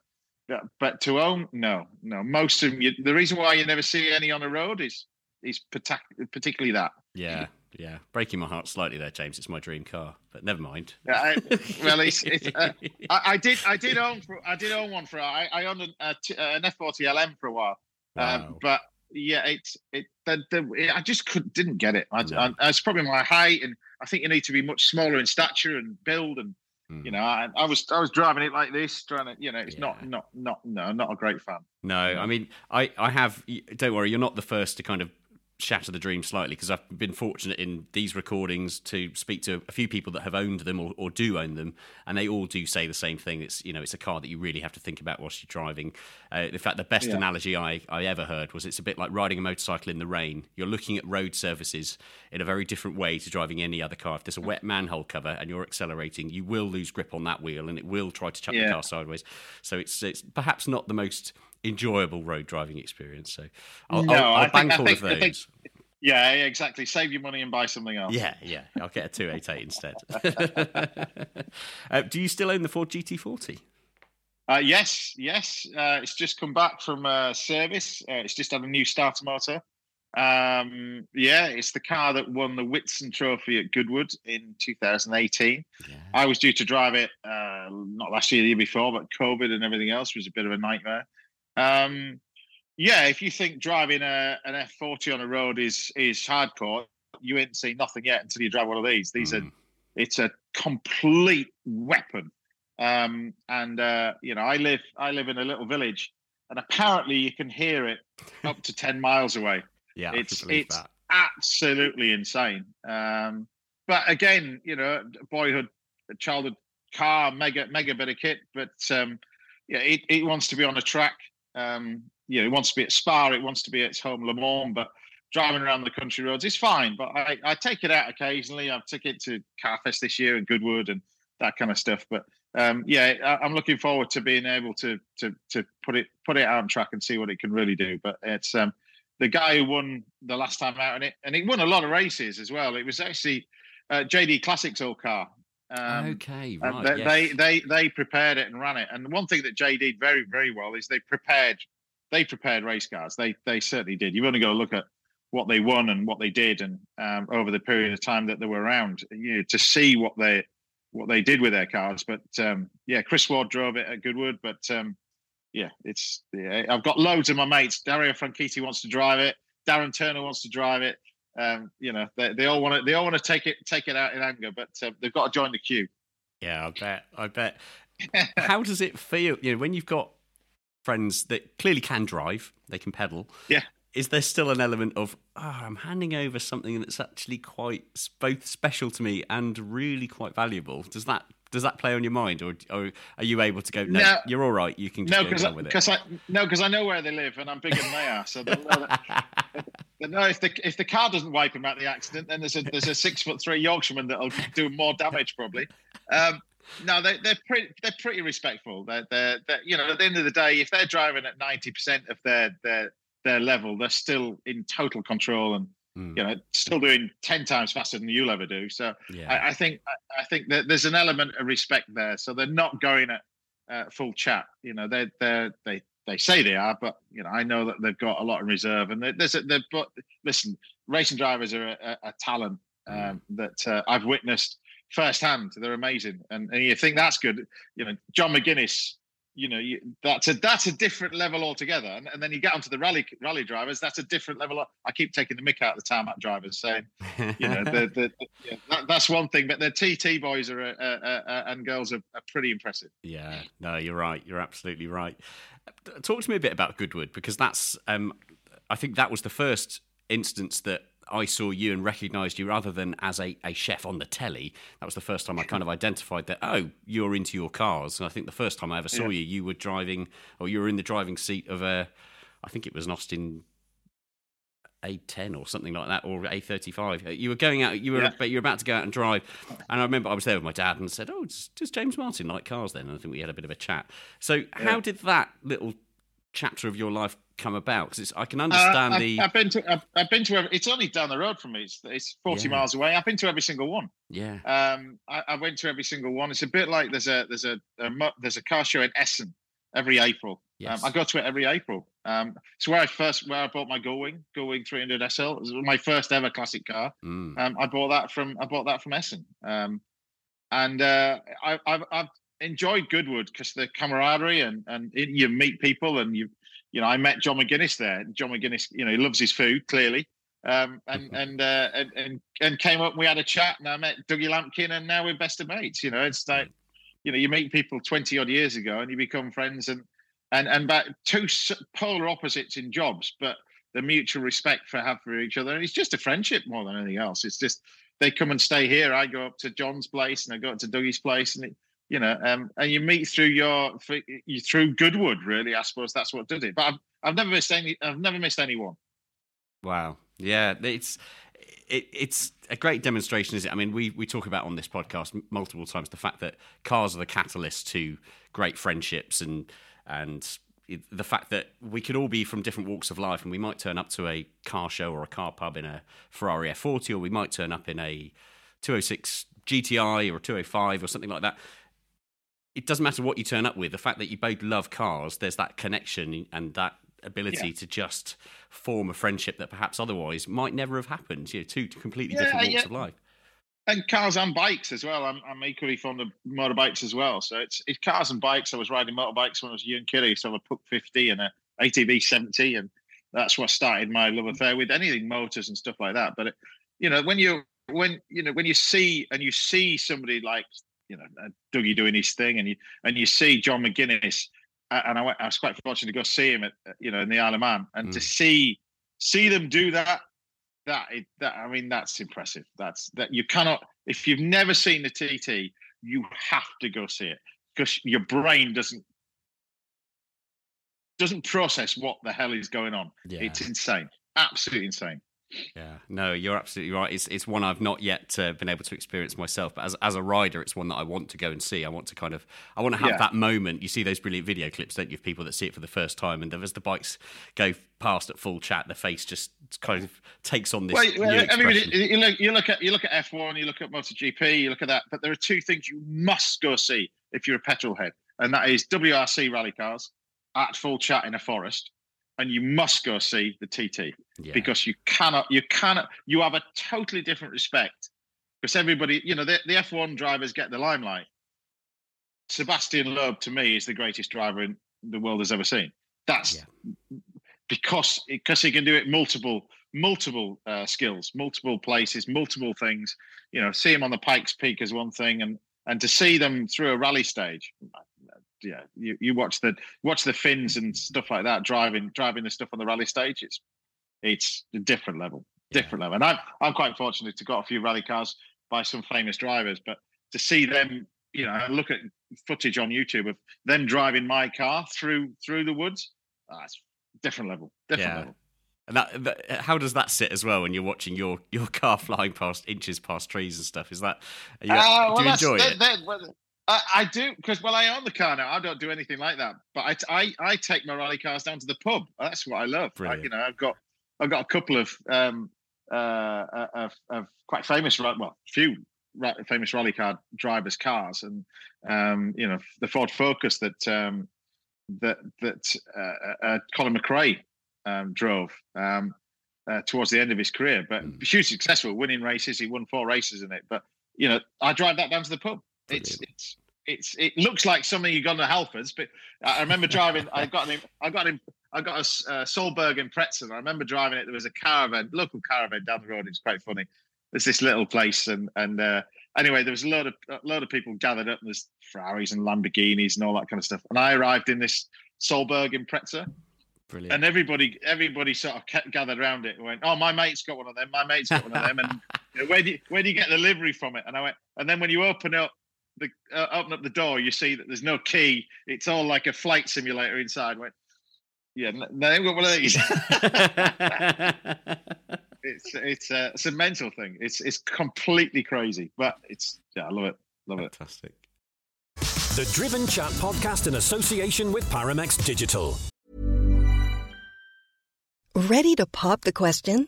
but, to own, no, no. Most of them. You, the reason why you never see any on the road is is particularly that. yeah, yeah. Breaking my heart slightly there, James. It's my dream car, but never mind. Yeah, I, well, it's, it's, uh, I, I did. I did own. For, I did own one for. I, I owned an, a an F40 LM for a while. Um, but yeah, it's it. The, the, I just could didn't get it. I, No. I, it's probably my height, and I think you need to be much smaller in stature and build. And Mm. you know, I, I was I was driving it like this, trying to. You know, it's not not not no, not a great fan. No, I mean, I, I have. Don't worry, you're not the first to kind of shatter the dream slightly because I've been fortunate in these recordings to speak to a few people that have owned them or, or do own them, and they all do say the same thing. It's you know, it's a car that you really have to think about whilst you're driving. Uh, in fact, the best Yeah. analogy I, I ever heard was it's a bit like riding a motorcycle in the rain. You're looking at road surfaces in a very different way to driving any other car. If there's a wet manhole cover and you're accelerating, you will lose grip on that wheel and it will try to chuck the car sideways. So it's it's perhaps not the most enjoyable road driving experience. So I'll, No, I'll, I'll think- bank I all think- of think- those. Yeah, yeah, exactly. Save your money and buy something else. Yeah, yeah. I'll get a 288 instead. uh, do you still own the Ford GT40? Uh, yes, yes. Uh, it's just come back from uh, service. Uh, it's just had a new starter motor. Um, yeah, it's the car that won the Whitsun Trophy at Goodwood in 2018. Yeah. I was due to drive it uh, not last year, the year before, but COVID and everything else was a bit of a nightmare. Um, yeah, if you think driving a, an F40 on a road is is hardcore, you ain't seen nothing yet until you drive one of these. These are Mm. it's a complete weapon. Um, and uh, you know, I live I live in a little village, and apparently you can hear it up to ten miles away. Yeah, It's- it's- that. Absolutely insane. Um, but again, you know, boyhood, childhood car, mega mega bit of kit. But um, yeah, it, it wants to be on a track. Um, you know, it wants to be at Spa, it wants to be at its home Le Mans, but driving around the country roads is fine. But I, I take it out occasionally. I've took it to Carfest this year and Goodwood and that kind of stuff. But um, yeah, I, I'm looking forward to being able to to to put it put it out on track and see what it can really do. But it's um, the guy who won the last time out in it, and he won a lot of races as well. It was actually uh, JD Classics old car. Um, okay, and right. they, yes. they they they prepared it and ran it. And one thing that Jay did very very well is they prepared they prepared race cars. They they certainly did. You've only got to look at what they won and what they did, and um, over the period of time that they were around, you know, to see what they what they did with their cars. But um, yeah, Chris Ward drove it at Goodwood, but um, yeah, it's yeah, I've got loads of my mates. Dario Franchitti wants to drive it. Darren Turner wants to drive it. Um, you know, they, they all want to they all want to take it take it out in anger, but uh, they've got to join the queue. Yeah, I bet. I bet. How does it feel? You know, when you've got friends that clearly can drive, they can pedal. Yeah. Is there still an element of, oh, I'm handing over something that's actually quite both special to me and really quite valuable? Does that does that play on your mind, or, or are you able to go? No, No. you're all right. You can just No, go because along with it. because I no because I know where they live and I'm bigger than they are, so they'll know that, no, if the if the car doesn't wipe him out the accident, then there's a there's a six foot three Yorkshireman that'll do more damage probably. Um, no, they, they're pretty they're pretty respectful. They're, they're, they're you know at the end of the day, if they're driving at ninety percent of their their their level, they're still in total control and Mm. you know still doing ten times faster than you'll ever do. So Yeah. I, I think I- I think that there's an element of respect there. So they're not going at uh, full chat. You know, they they they they say they are, but you know, I know that they've got a lot in reserve. And there's a, they've but listen, racing drivers are a, a, talent um, that uh, I've witnessed firsthand. They're amazing, and and you think that's good. You know, John McGuinness. You know, you, that's a that's a different level altogether. And, and then you get onto the rally rally drivers. That's a different level. I keep taking the mick out of the tarmac drivers, saying you know, the, the, the- yeah, that, that's one thing. But the TT boys are uh, uh, uh, and girls are, are pretty impressive. Yeah, no, you're right. You're absolutely right. Talk to me a bit about Goodwood because that's, um, I think that was the first instance that I saw you and recognised you rather than as a, a chef on the telly. That was the first time I kind of identified that, oh, you're into your cars. And I think the first time I ever saw Yeah. you, you were driving, or you were in the driving seat of a, I think it was an Austin A10 or something like that, or A35. Uh, You were going out, you were, Yeah. but you were about to go out and drive. And I remember I was there with my dad and said, "Oh, does, does James Martin like cars?" Then and I think we had a bit of a chat. So, how did that little chapter of your life come about? Because I can understand Uh, the I've, been to I've, I've been to every, it's only down the road from me. It's, it's 40 Yeah. miles away. I've been to every single one. yeah, Um, I, I went to every single one. It's a bit like there's a there's a, a there's a car show in Essen every April. Yes. Um, I go to it every April. Um, it's where I first where I bought my Gullwing Gullwing 300 SL. It was my first ever classic car. Mm. Um, I bought that from I bought that from Essen, um, and uh, I, I've, I've enjoyed Goodwood because the camaraderie and and it, you meet people and you you know I met John McGuinness there. John McGuinness, you know, he loves his food clearly, um, and and, uh, and and and came up. and We had a chat, and I met Dougie Lampkin, and now we're best of mates. You know, it's like you know you meet people twenty odd years ago, and you become friends, and and and but two polar opposites in jobs, but the mutual respect for have for each other. And it's just a friendship more than anything else. It's just they come and stay here. I go up to John's place and I go up to Dougie's place, and it, you know, um, and you meet through your you through Goodwood. Really, I suppose that's what does it. But I've I've never missed any. I've never missed anyone. Wow. Yeah, it's it, it's a great demonstration, is it? I mean, we we talk about on this podcast multiple times the fact that cars are the catalyst to great friendships and and the fact that we could all be from different walks of life and we might turn up to a car show or a car pub in a Ferrari F40 or we might turn up in a 206 GTI or a 205 or something like that. It doesn't matter what you turn up with. The fact that you both love cars, there's that connection and that ability Yeah. to just form a friendship that perhaps otherwise might never have happened. You know, two completely Yeah, different walks yeah. of life. And cars and bikes as well. I'm, I'm equally fond of motorbikes as well. So it's it's cars and bikes. I was riding motorbikes when I was a young kid. I used to have a Puch 50 and a ATV 70, and that's what started my love affair with anything motors and stuff like that. But it, you know, when you when you know when you see and you see somebody like you know uh, Dougie doing his thing, and you and you see John McGuinness, and I, went, I was quite fortunate to go see him at you know in the Isle of Man, and to Mm. see see them do that that it, that I mean that's impressive. That's that you cannot if you've never seen the TT, you have to go see it because your brain doesn't doesn't process what the hell is going on. Yeah. It's insane, absolutely insane. Yeah, no, you're absolutely right. It's it's one I've not yet uh, been able to experience myself, but as as a rider, it's one that I want to go and see. I want to kind of I want to have Yeah. that moment. You see those brilliant video clips, don't you, of people that see it for the first time, and as the bikes go past at full chat, the face just kind of takes on this Well, well, I mean, you look, you look at you look at F1, you look at MotoGP, you look at that, but there are two things you must go see if you're a petrol head, and that is WRC rally cars at full chat in a forest, and you must go see the TT Yeah. because you cannot, you cannot, you have a totally different respect because everybody, you know, the, the F1 drivers get the limelight. Sebastien Loeb, to me, is the greatest driver in the world has ever seen. That's because because he can do it multiple multiple uh, skills, multiple places, multiple things. You know, see him on the Pikes Peak is one thing, and and to see them through a rally stage, yeah, you, you watch the watch the Finns and stuff like that driving driving the stuff on the rally stage. It's it's a different level, different level. And I'm I'm quite fortunate to got a few rally cars by some famous drivers, but to see them, you know, look at footage on YouTube of them driving my car through through the woods. ah, it's different level, different Yeah. level. And that, that, how does that sit as well when you're watching your, your car flying past inches past trees and stuff? Is that you, Uh, well, do you that's- enjoy it? that- well, I, I do because well, I own the car now. I don't do anything like that, but I, I, I take my rally cars down to the pub. That's what I love. I, you know, I've got I've got a couple of um, uh, uh, of, of quite famous, well, few famous rally car drivers' cars, and um, you know, the Ford Focus that um, that that uh, uh, Colin McRae um, drove. Um, uh, towards the end of his career, but Mm. hugely successful, winning races. He won four races in it. But you know, I drive that down to the pub. It's Brilliant. it's it's it looks like something you got to Halfords, but I remember driving. I got him. I got him. I got a uh, Solberg Impreza. I remember driving it. There was a caravan, local caravan down the road. It's quite funny. There's this little place, and and uh, anyway, there was a lot of a load of people gathered up. And there's Ferraris and Lamborghinis and all that kind of stuff. And I arrived in this Solberg Impreza, Brilliant. and everybody everybody sort of kept gathered around it and went, "Oh, my mate's got one of them. My mate's got one of them." And you know, where do you, where do you get the livery from it? And I went, and then when you open up the uh, open up the door, you see that there's no key. It's all like a flight simulator inside. I went, yeah, no, they haven't got one of these. it's it's a it's a mental thing. It's it's completely crazy, but it's yeah, I love it, love it. Fantastic. The Driven Chat podcast in association with Paramex Digital. Ready to pop the question?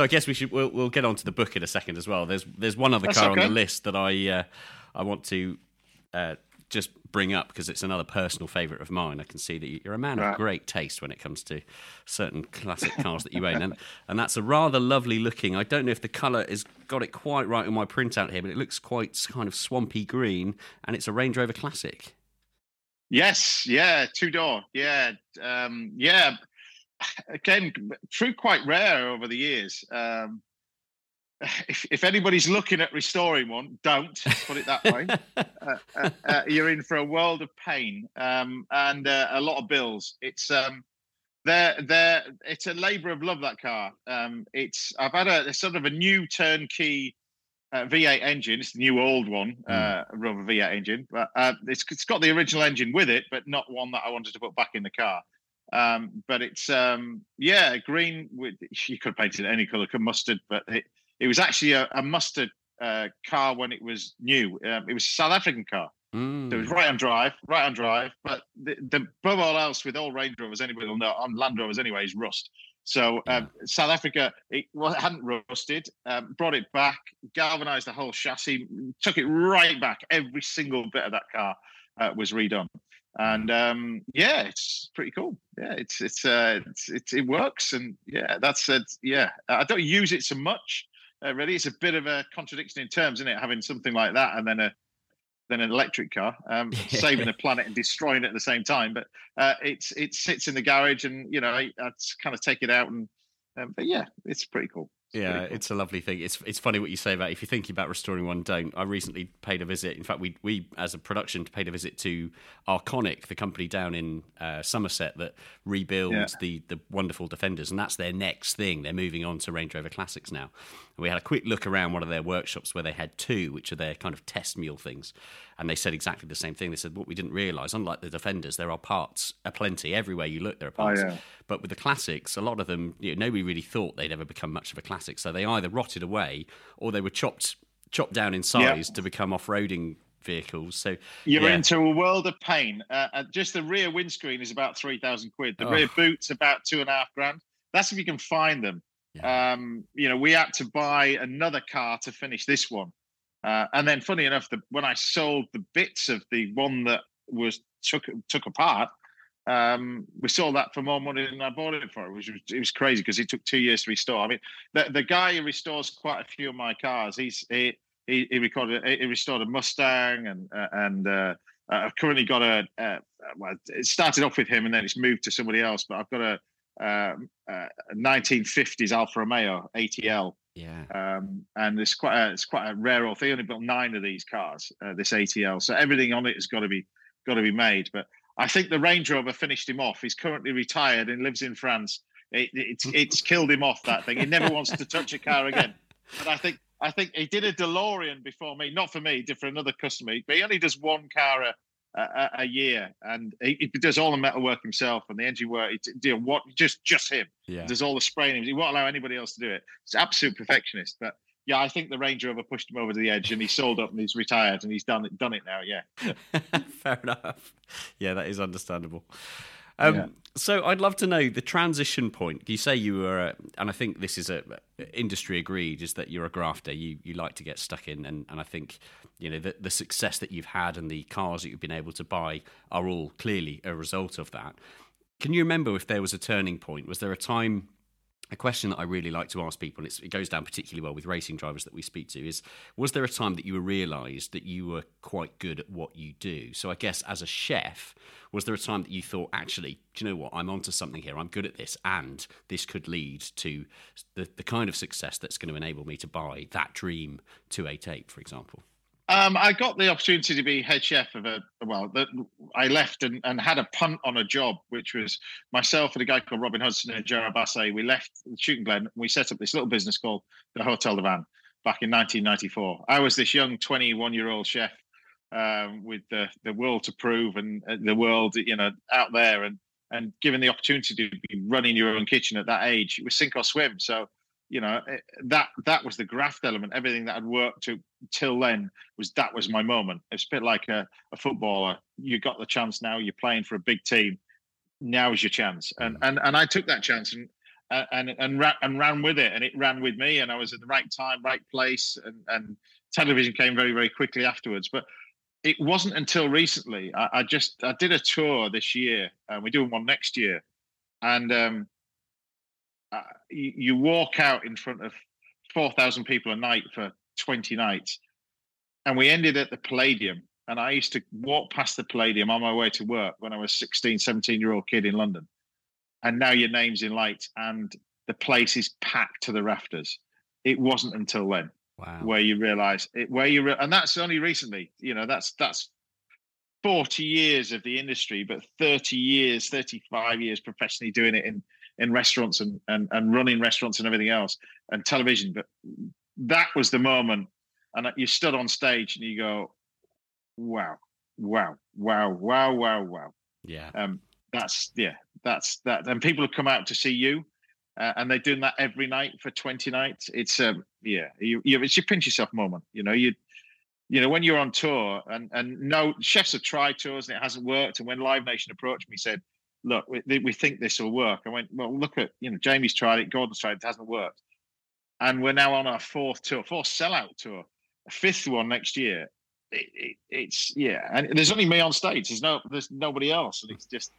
So I guess we should we'll, we'll get on to the book in a second as well. There's there's one other That's car on the list that I uh, I want to uh, just bring up because it's another personal favourite of mine. I can see that you're a man of great taste when it comes to certain classic cars that you own, and, and that's a rather lovely looking. I don't know if the colour has got it quite right on my printout here, but it looks quite kind of swampy green, and it's a Range Rover Classic. Yes, yeah, two door, yeah, um, yeah. Again, true, quite rare over the years. Um, if, if anybody's looking at restoring one, don't put it that way. uh, uh, uh, you're in for a world of pain um, and uh, a lot of bills. It's um, they're, they're, it's a labour of love that car. Um, it's I've had a, a sort of a new turnkey uh, V8 engine. It's the new old one, uh, Rover V8 engine, but uh, it's, it's got the original engine with it, but not one that I wanted to put back in the car. Um, but it's um, yeah, green with you could have painted it any could mustard, but it, it was actually a, a mustard uh, car when it was new. Um, it was a South African car. Mm. So it was right on drive, right on drive. But the, the above all else, with all Range Rovers, anybody will know on Land Rovers anyway, is rust. So um, South Africa, it hadn't rusted, um, brought it back, galvanized the whole chassis, took it right back. Every single bit of that car uh, was redone, and um, yeah, it's pretty cool. Yeah, it's it's uh, it's, it's it works, and yeah, that's it. Yeah, I don't use it so much. Uh, really, it's a bit of a contradiction in terms, isn't it? Having something like that and then a than an electric car, um, saving the planet and destroying it at the same time. But uh, it's it sits in the garage, and you know I, I kind of take it out, and um, but yeah, it's pretty cool. Yeah, cool. it's a lovely thing. It's it's funny what you say about if you're thinking about restoring one, don't. I recently paid a visit. In fact, we we as a production paid a visit to Arkonik, the company down in uh, Somerset that rebuilds Yeah. the the wonderful Defenders, and that's their next thing. They're moving on to Range Rover Classics now. We had a quick look around one of their workshops where they had two, which are their kind of test mule things, and they said exactly the same thing. They said what we didn't realise, unlike the Defenders, there are parts aplenty everywhere you look. There are parts. Oh, yeah. But with the classics, a lot of them, you know, nobody really thought they'd ever become much of a classic. So they either rotted away or they were chopped chopped down in size to become off-roading vehicles. So you're yeah. into a world of pain. Uh, just the rear windscreen is about three thousand quid. The oh. rear boot's about two and a half grand. That's if you can find them. Um, you know, we had to buy another car to finish this one. Uh, and then, funny enough, the, when I sold the bits of the one that was took took apart, um, we sold that for more money than I bought it for, which was it was crazy because it took two years to restore. I mean, the the guy who restores quite a few of my cars, he's he he, he recorded he restored a Mustang and uh, and uh, I've currently got a uh, well, it started off with him and then it's moved to somebody else, but I've got a, um, a 1950s Alfa Romeo ATL. Yeah. Um, and it's quite a, it's quite a rare old thing. Only built nine of these cars, uh, this ATL. So everything on it has got to be got to be made. But I think the Range Rover finished him off. He's currently retired and lives in France. It, it's it's killed him off that thing. He never wants to touch a car again. But I think I think he did a DeLorean before me, not for me, he did for another customer. But he only does one car a, a, a year, and he, he, does all the metal work himself and the engine work. He, what just just him. Yeah. Does all the spraying. He won't allow anybody else to do it. It's absolute perfectionist. But yeah, I think the Range Rover pushed him over to the edge, and he sold up and he's retired and he's done it done it now. Yeah, fair enough. Yeah, that is understandable. Um, yeah. So I'd love to know the transition point. You say you were, and I think this is a industry agreed, is that you're a grafter. You you like to get stuck in, and, and I think you know the, the success that you've had and the cars that you've been able to buy are all clearly a result of that. Can you remember if there was a turning point? Was there a time a question that I really like to ask people, and it goes down particularly well with racing drivers that we speak to, is was there a time that you realised that you were quite good at what you do? So I guess as a chef, was there a time that you thought, actually, do you know what, I'm onto something here, I'm good at this, and this could lead to the, the kind of success that's going to enable me to buy that dream 288, for example? Um, I got the opportunity to be head chef of a well. The, I left and, and had a punt on a job, which was myself and a guy called Robin Hutson and Gerard Basset. We left Chewton Glen. And we set up this little business called the Hotel du Vin back in 1994. I was this young 21 year old chef um, with the the world to prove and uh, the world you know out there and and given the opportunity to be running your own kitchen at that age, it was sink or swim. So you know eh, that that was the graft element. Everything that had worked to till then was that was my moment. It's a bit like a, a footballer. You got the chance now you're playing for a big team. Now is your chance. And and and i took that chance and and and ran, and ran with it and it ran with me and i was at the right time right place and and television came very very quickly afterwards. But it wasn't until recently i, I just i did a tour this year and we're doing one next year. And um uh, you, you, walk out in front of 4,000 people a night for 20 nights. And we ended at the Palladium. And I used to walk past the Palladium on my way to work when I was 16, 17 year old kid in London. And now your name's in lights and the place is packed to the rafters. It wasn't until then wow. where you realize it, where you, re- and that's only recently, you know, that's, that's 40 years of the industry, but 30 years, 35 years professionally doing it in in restaurants and, and, and running restaurants and everything else and television. But that was the moment. And you stood on stage and you go, wow, wow, wow, wow, wow, wow. Yeah. Um, that's, yeah, that's that. And people have come out to see you. Uh, and they're doing that every night for 20 nights. It's um, yeah, you, you it's your pinch yourself moment. You know, you you know, when you're on tour and and no chefs have tried tours and it hasn't worked. And when Live Nation approached me, said, look, we, we think this will work. I went, well, look at, you know, Jamie's tried it, Gordon's tried it, it hasn't worked. And we're now on our fourth tour, fourth sellout tour, a fifth one next year. It, it, it's yeah, and there's only me on stage. There's no, there's nobody else, and it's just,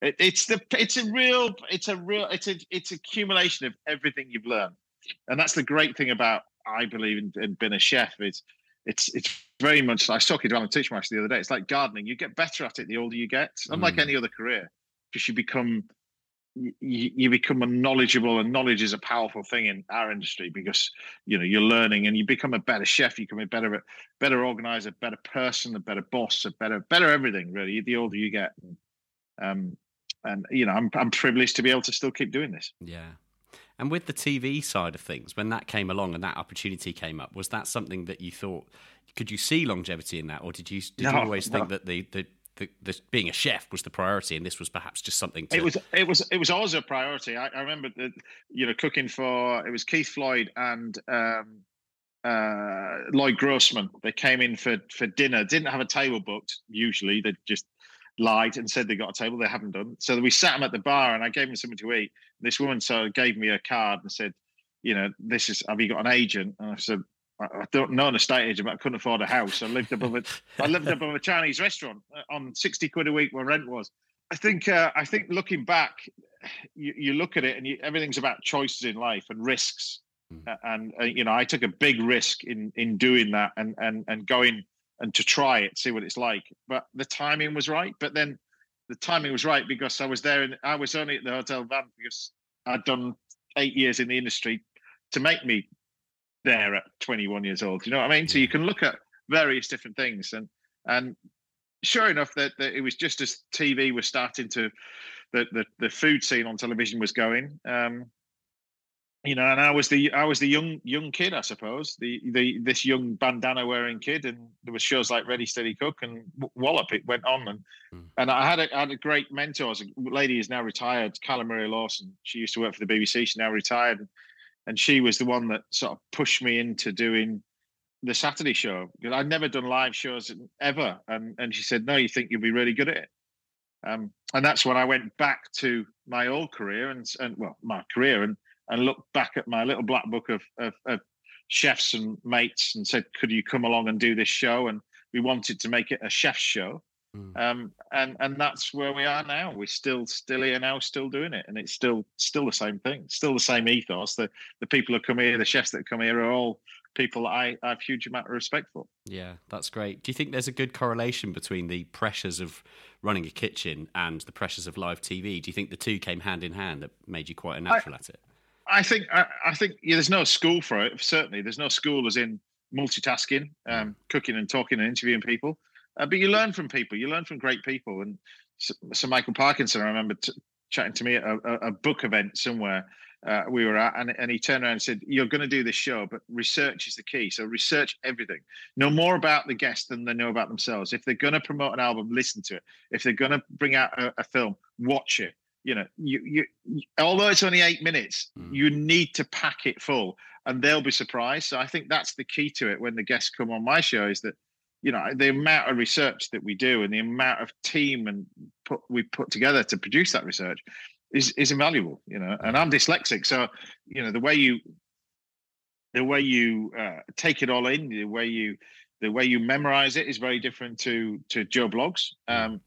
it, it's the, it's a real, it's a real, it's a, it's accumulation of everything you've learned, and that's the great thing about, I believe, in, in being a chef. Is it's, it's very much. I was talking to Alan Titchmarsh the other day. It's like gardening. You get better at it the older you get. Unlike mm. any other career, because you become you, you become a knowledgeable and knowledge is a powerful thing in our industry because you know you're learning and you become a better chef you become a better better organizer better person a better boss a better better everything really the older you get um and you know i'm i'm privileged to be able to still keep doing this yeah and with the TV side of things, when that came along and that opportunity came up, was that something that you thought? Could you see longevity in that, or did you did no, you always no. think that the, the the, the, being a chef was the priority, and this was perhaps just something. To... It was. It was. It was always a priority. I, I remember, that, you know, cooking for it was Keith Floyd and um, uh, Lloyd Grossman. They came in for for dinner. Didn't have a table booked. Usually, they just lied and said they got a table. They haven't done. So we sat them at the bar, and I gave them something to eat. This woman so gave me a card and said, "You know, this is. Have you got an agent?" And I said, I don't know an estate agent, but I couldn't afford a house. I lived above a, I lived above a Chinese restaurant uh, on sixty quid a week where rent was. I think, uh, I think looking back, you, you look at it and you, everything's about choices in life and risks. Mm. And uh, you know, I took a big risk in in doing that and and and going and to try it, see what it's like. But the timing was right. But then the timing was right because I was there and I was only at the hotel van because I'd done eight years in the industry to make me there at 21 years old. You know what I mean? So you can look at various different things, and and sure enough, that, that it was just as TV was starting to, the the, the food scene on television was going. Um, you know, and I was the I was the young young kid, I suppose, the the this young bandana wearing kid, and there was shows like Ready Steady Cook and Wallop. It went on, and mm. and I had a I had a great mentor. A lady is now retired, Carla-Maria Lawson. She used to work for the BBC. She's now retired, and she was the one that sort of pushed me into doing the Saturday show because I'd never done live shows ever, and and she said, "No, you think you'll be really good at it." Um, and that's when I went back to my old career and and well, my career and and looked back at my little black book of, of, of chefs and mates and said, "Could you come along and do this show?" And we wanted to make it a chef's show, Mm. Um, and and that's where we are now. We're still still here now, still doing it, and it's still still the same thing, still the same ethos. The the people who come here, the chefs that come here, are all people that I, I have huge amount of respect for. Yeah, that's great. Do you think there's a good correlation between the pressures of running a kitchen and the pressures of live TV? Do you think the two came hand in hand that made you quite a natural I, at it? I think I, I think yeah, there's no school for it. Certainly, there's no school as in multitasking, um, mm. cooking and talking and interviewing people. Uh, but you learn from people. You learn from great people. And Sir Michael Parkinson, I remember t- chatting to me at a, a book event somewhere uh, we were at, and, and he turned around and said, "You're going to do this show, but research is the key. So research everything. Know more about the guest than they know about themselves. If they're going to promote an album, listen to it. If they're going to bring out a, a film, watch it." You know, you, you although it's only eight minutes, mm. you need to pack it full, and they'll be surprised. So I think that's the key to it. When the guests come on my show, is that you know the amount of research that we do and the amount of team and put we put together to produce that research is is invaluable you know and i'm dyslexic so you know the way you the way you uh, take it all in the way you the way you memorize it is very different to to joe blogs. Um,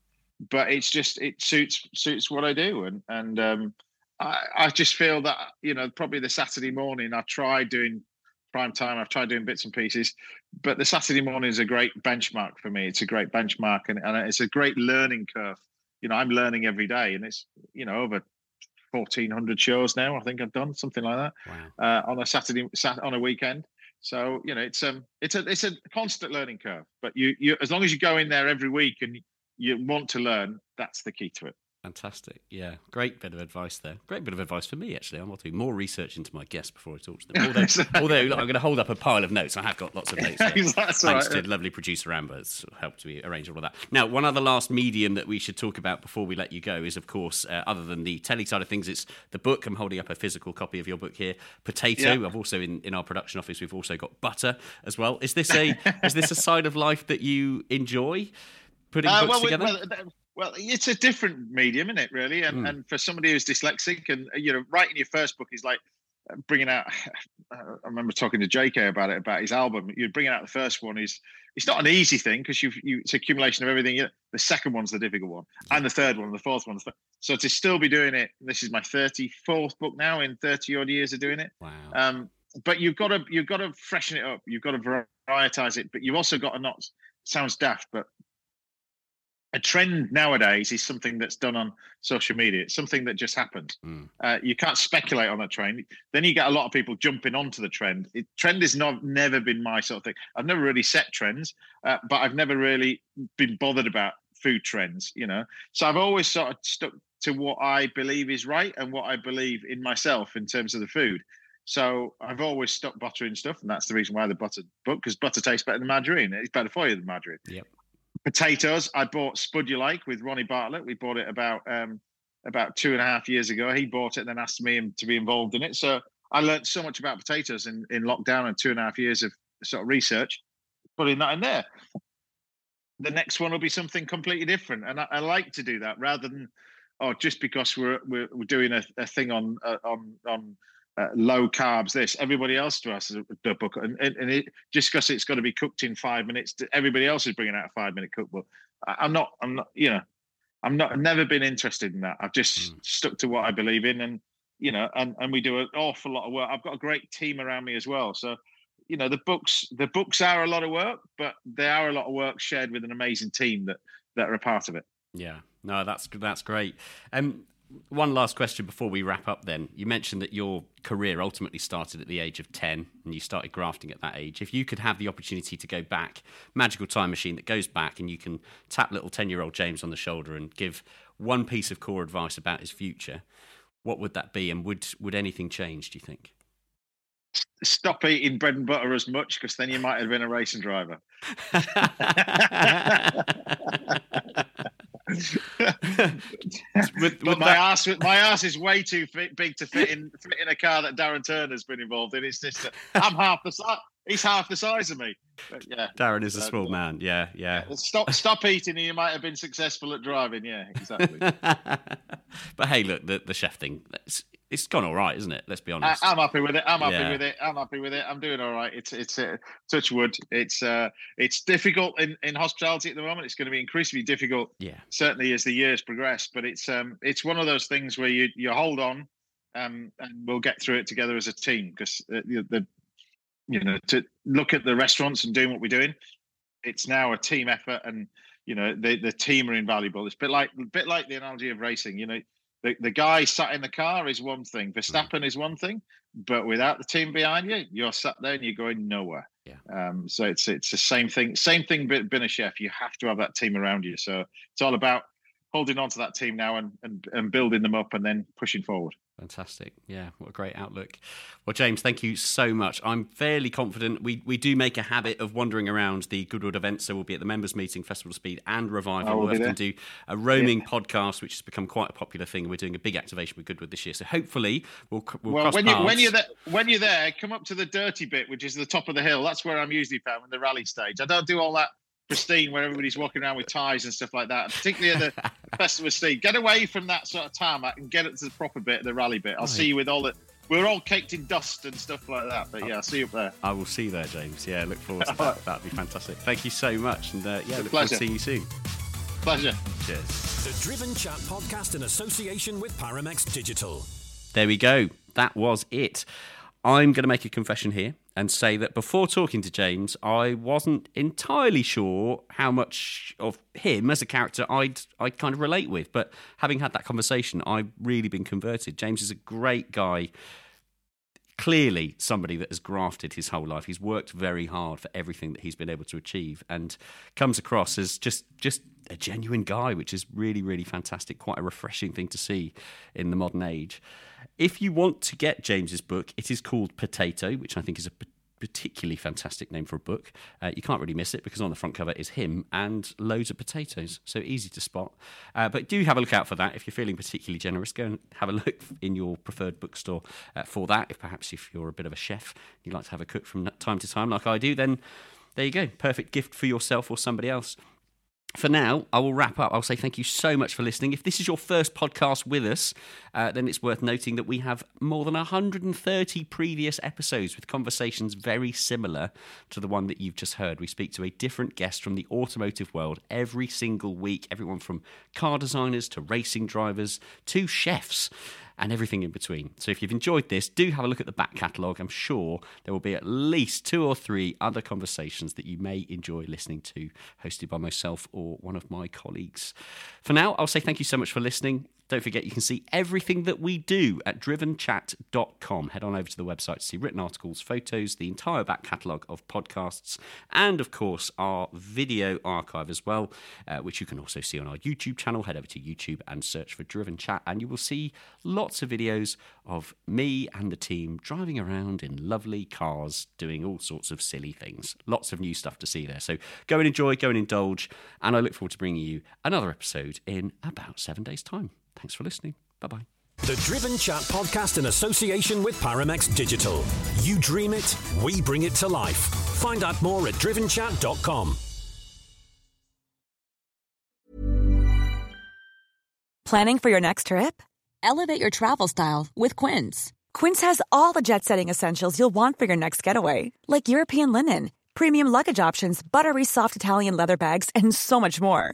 but it's just it suits suits what i do and and um, I, I just feel that you know probably the saturday morning i try doing prime time. I've tried doing bits and pieces, but the Saturday morning is a great benchmark for me. It's a great benchmark and, and it's a great learning curve. You know, I'm learning every day, and it's you know over 1400 shows now. I think I've done something like that wow. uh, on a Saturday sat, on a weekend. So you know, it's um, it's a it's a constant learning curve. But you you as long as you go in there every week and you want to learn, that's the key to it. Fantastic. Yeah. Great bit of advice there. Great bit of advice for me, actually. I'm going to do more research into my guests before I talk to them. Although, although look, I'm going to hold up a pile of notes. I have got lots of notes. Thanks right. to lovely producer Amber. It's helped me arrange all of that. Now, one other last medium that we should talk about before we let you go is, of course, uh, other than the telly side of things, it's the book. I'm holding up a physical copy of your book here. Potato. Yeah. I've also, in, in our production office, we've also got butter as well. Is this a, is this a side of life that you enjoy? Putting uh, books well, together? Well, well, it's a different medium, isn't it? Really, and mm. and for somebody who's dyslexic, and you know, writing your first book is like uh, bringing out. I remember talking to JK about it about his album. You're bringing out the first one is it's not an easy thing because you you it's accumulation of everything. The second one's the difficult one, and the third one, the fourth one. So to still be doing it, this is my thirty fourth book now in thirty odd years of doing it. Wow. Um, but you've got to you've got to freshen it up. You've got to varietize it, but you've also got to not sounds daft, but a trend nowadays is something that's done on social media. It's something that just happened. Mm. Uh, you can't speculate on a trend. Then you get a lot of people jumping onto the trend. It, trend has not never been my sort of thing. I've never really set trends, uh, but I've never really been bothered about food trends. You know, so I've always sort of stuck to what I believe is right and what I believe in myself in terms of the food. So I've always stuck butter in stuff, and that's the reason why the butter book because butter tastes better than margarine. It's better for you than margarine. Yep potatoes. I bought Spudulike with Ronnie Bartlett. We bought it about um, about two and a half years ago. He bought it and then asked me to be involved in it. So I learned so much about potatoes in, in lockdown and two and a half years of sort of research, putting that in there. The next one will be something completely different, and I, I like to do that rather than, oh, just because we're we're, we're doing a, a thing on uh, on on uh, low carbs this everybody else to us the book and, and, and it, just because it's got to be cooked in five minutes everybody else is bringing out a five minute cookbook. I, am not i'm not you know i'm not I've never been interested in that. I've just mm. stuck to what i believe in and you know and and we do an awful lot of work. I've got a great team around me as well so you know the books the books are a lot of work but they are a lot of work shared with an amazing team that that are a part of it. Yeah. No that's that's great. Um one last question before we wrap up then. You mentioned that your career ultimately started at the age of 10 and you started grafting at that age. If you could have the opportunity to go back, magical time machine that goes back and you can tap little 10 year old James on the shoulder and give one piece of core advice about his future, what would that be? And would, would anything change, do you think? Stop eating bread and butter as much because then you might have been a racing driver. with, with my that... ass, my ass is way too fit, big to fit in fit in a car that Darren Turner's been involved in. It's just I'm half the size. He's half the size of me. But yeah, Darren is a small uh, man. Yeah, yeah. Stop, stop eating, and you might have been successful at driving. Yeah, exactly. but hey, look, the the chef thing it's gone all right, isn't it? Let's be honest. I, am happy with it. I'm happy yeah. with it. I'm happy with it. I'm doing all right. It's it's uh, touch wood. It's uh, it's difficult in, in hospitality at the moment. It's going to be increasingly difficult. Yeah. Certainly as the years progress, but it's um it's one of those things where you you hold on, um, and we'll get through it together as a team because uh, the, the you know to look at the restaurants and doing what we're doing, it's now a team effort and you know the the team are invaluable. It's a bit like a bit like the analogy of racing. You know the, the guy sat in the car is one thing. Verstappen is one thing, but without the team behind you, you're sat there and you're going nowhere. Yeah. Um, so it's it's the same thing. Same thing. Being a chef, you have to have that team around you. So it's all about holding on to that team now and, and, and building them up and then pushing forward. Fantastic. Yeah, what a great outlook. Well, James, thank you so much. I'm fairly confident we, we do make a habit of wandering around the Goodwood events. So we'll be at the members' meeting, Festival of Speed, and Revival. We'll, often do a roaming yeah. podcast, which has become quite a popular thing. We're doing a big activation with Goodwood this year. So hopefully we'll, we'll, well when, you, when, you're there, when you're there, come up to the dirty bit, which is the top of the hill. That's where I'm usually found in the rally stage. I don't do all that pristine where everybody's walking around with ties and stuff like that. Particularly at the Festival of Speed. Get away from that sort of tarmac and get it to the proper bit, the rally bit. I'll right. see you with all the. We're all caked in dust and stuff like that. But yeah, I'll see you up there. I will see you there, James. Yeah, look forward to that. That'd be fantastic. Thank you so much. And uh, yeah, look forward to seeing you soon. Pleasure. Cheers. The Driven Chat podcast in association with Paramex Digital. There we go. That was it. I'm going to make a confession here and say that before talking to James, I wasn't entirely sure how much of him as a character I'd I'd kind of relate with. But having had that conversation, I've really been converted. James is a great guy. Clearly, somebody that has grafted his whole life. He's worked very hard for everything that he's been able to achieve, and comes across as just just a genuine guy, which is really really fantastic. Quite a refreshing thing to see in the modern age. If you want to get James's book, it is called Potato, which I think is a particularly fantastic name for a book. Uh, you can't really miss it because on the front cover is him and loads of potatoes, so easy to spot. Uh, but do have a look out for that if you're feeling particularly generous. Go and have a look in your preferred bookstore uh, for that. If perhaps if you're a bit of a chef, you like to have a cook from time to time, like I do, then there you go, perfect gift for yourself or somebody else for now, I will wrap up. I'll say thank you so much for listening. If this is your first podcast with us, uh, then it's worth noting that we have more than 130 previous episodes with conversations very similar to the one that you've just heard. We speak to a different guest from the automotive world every single week, everyone from car designers to racing drivers to chefs and everything in between. So if you've enjoyed this, do have a look at the back catalogue. I'm sure there will be at least two or three other conversations that you may enjoy listening to, hosted by myself or one of my colleagues. For now, I'll say thank you so much for listening. Don't forget, you can see everything that we do at drivenchat.com. Head on over to the website to see written articles, photos, the entire back catalogue of podcasts, and of course, our video archive as well, uh, which you can also see on our YouTube channel. Head over to YouTube and search for Driven Chat, and you will see lots of videos of me and the team driving around in lovely cars doing all sorts of silly things. Lots of new stuff to see there. So go and enjoy, go and indulge, and I look forward to bringing you another episode in about seven days' time. Thanks for listening. Bye bye. The Driven Chat podcast in association with Paramex Digital. You dream it, we bring it to life. Find out more at drivenchat.com. Planning for your next trip? Elevate your travel style with Quince. Quince has all the jet setting essentials you'll want for your next getaway, like European linen, premium luggage options, buttery soft Italian leather bags, and so much more.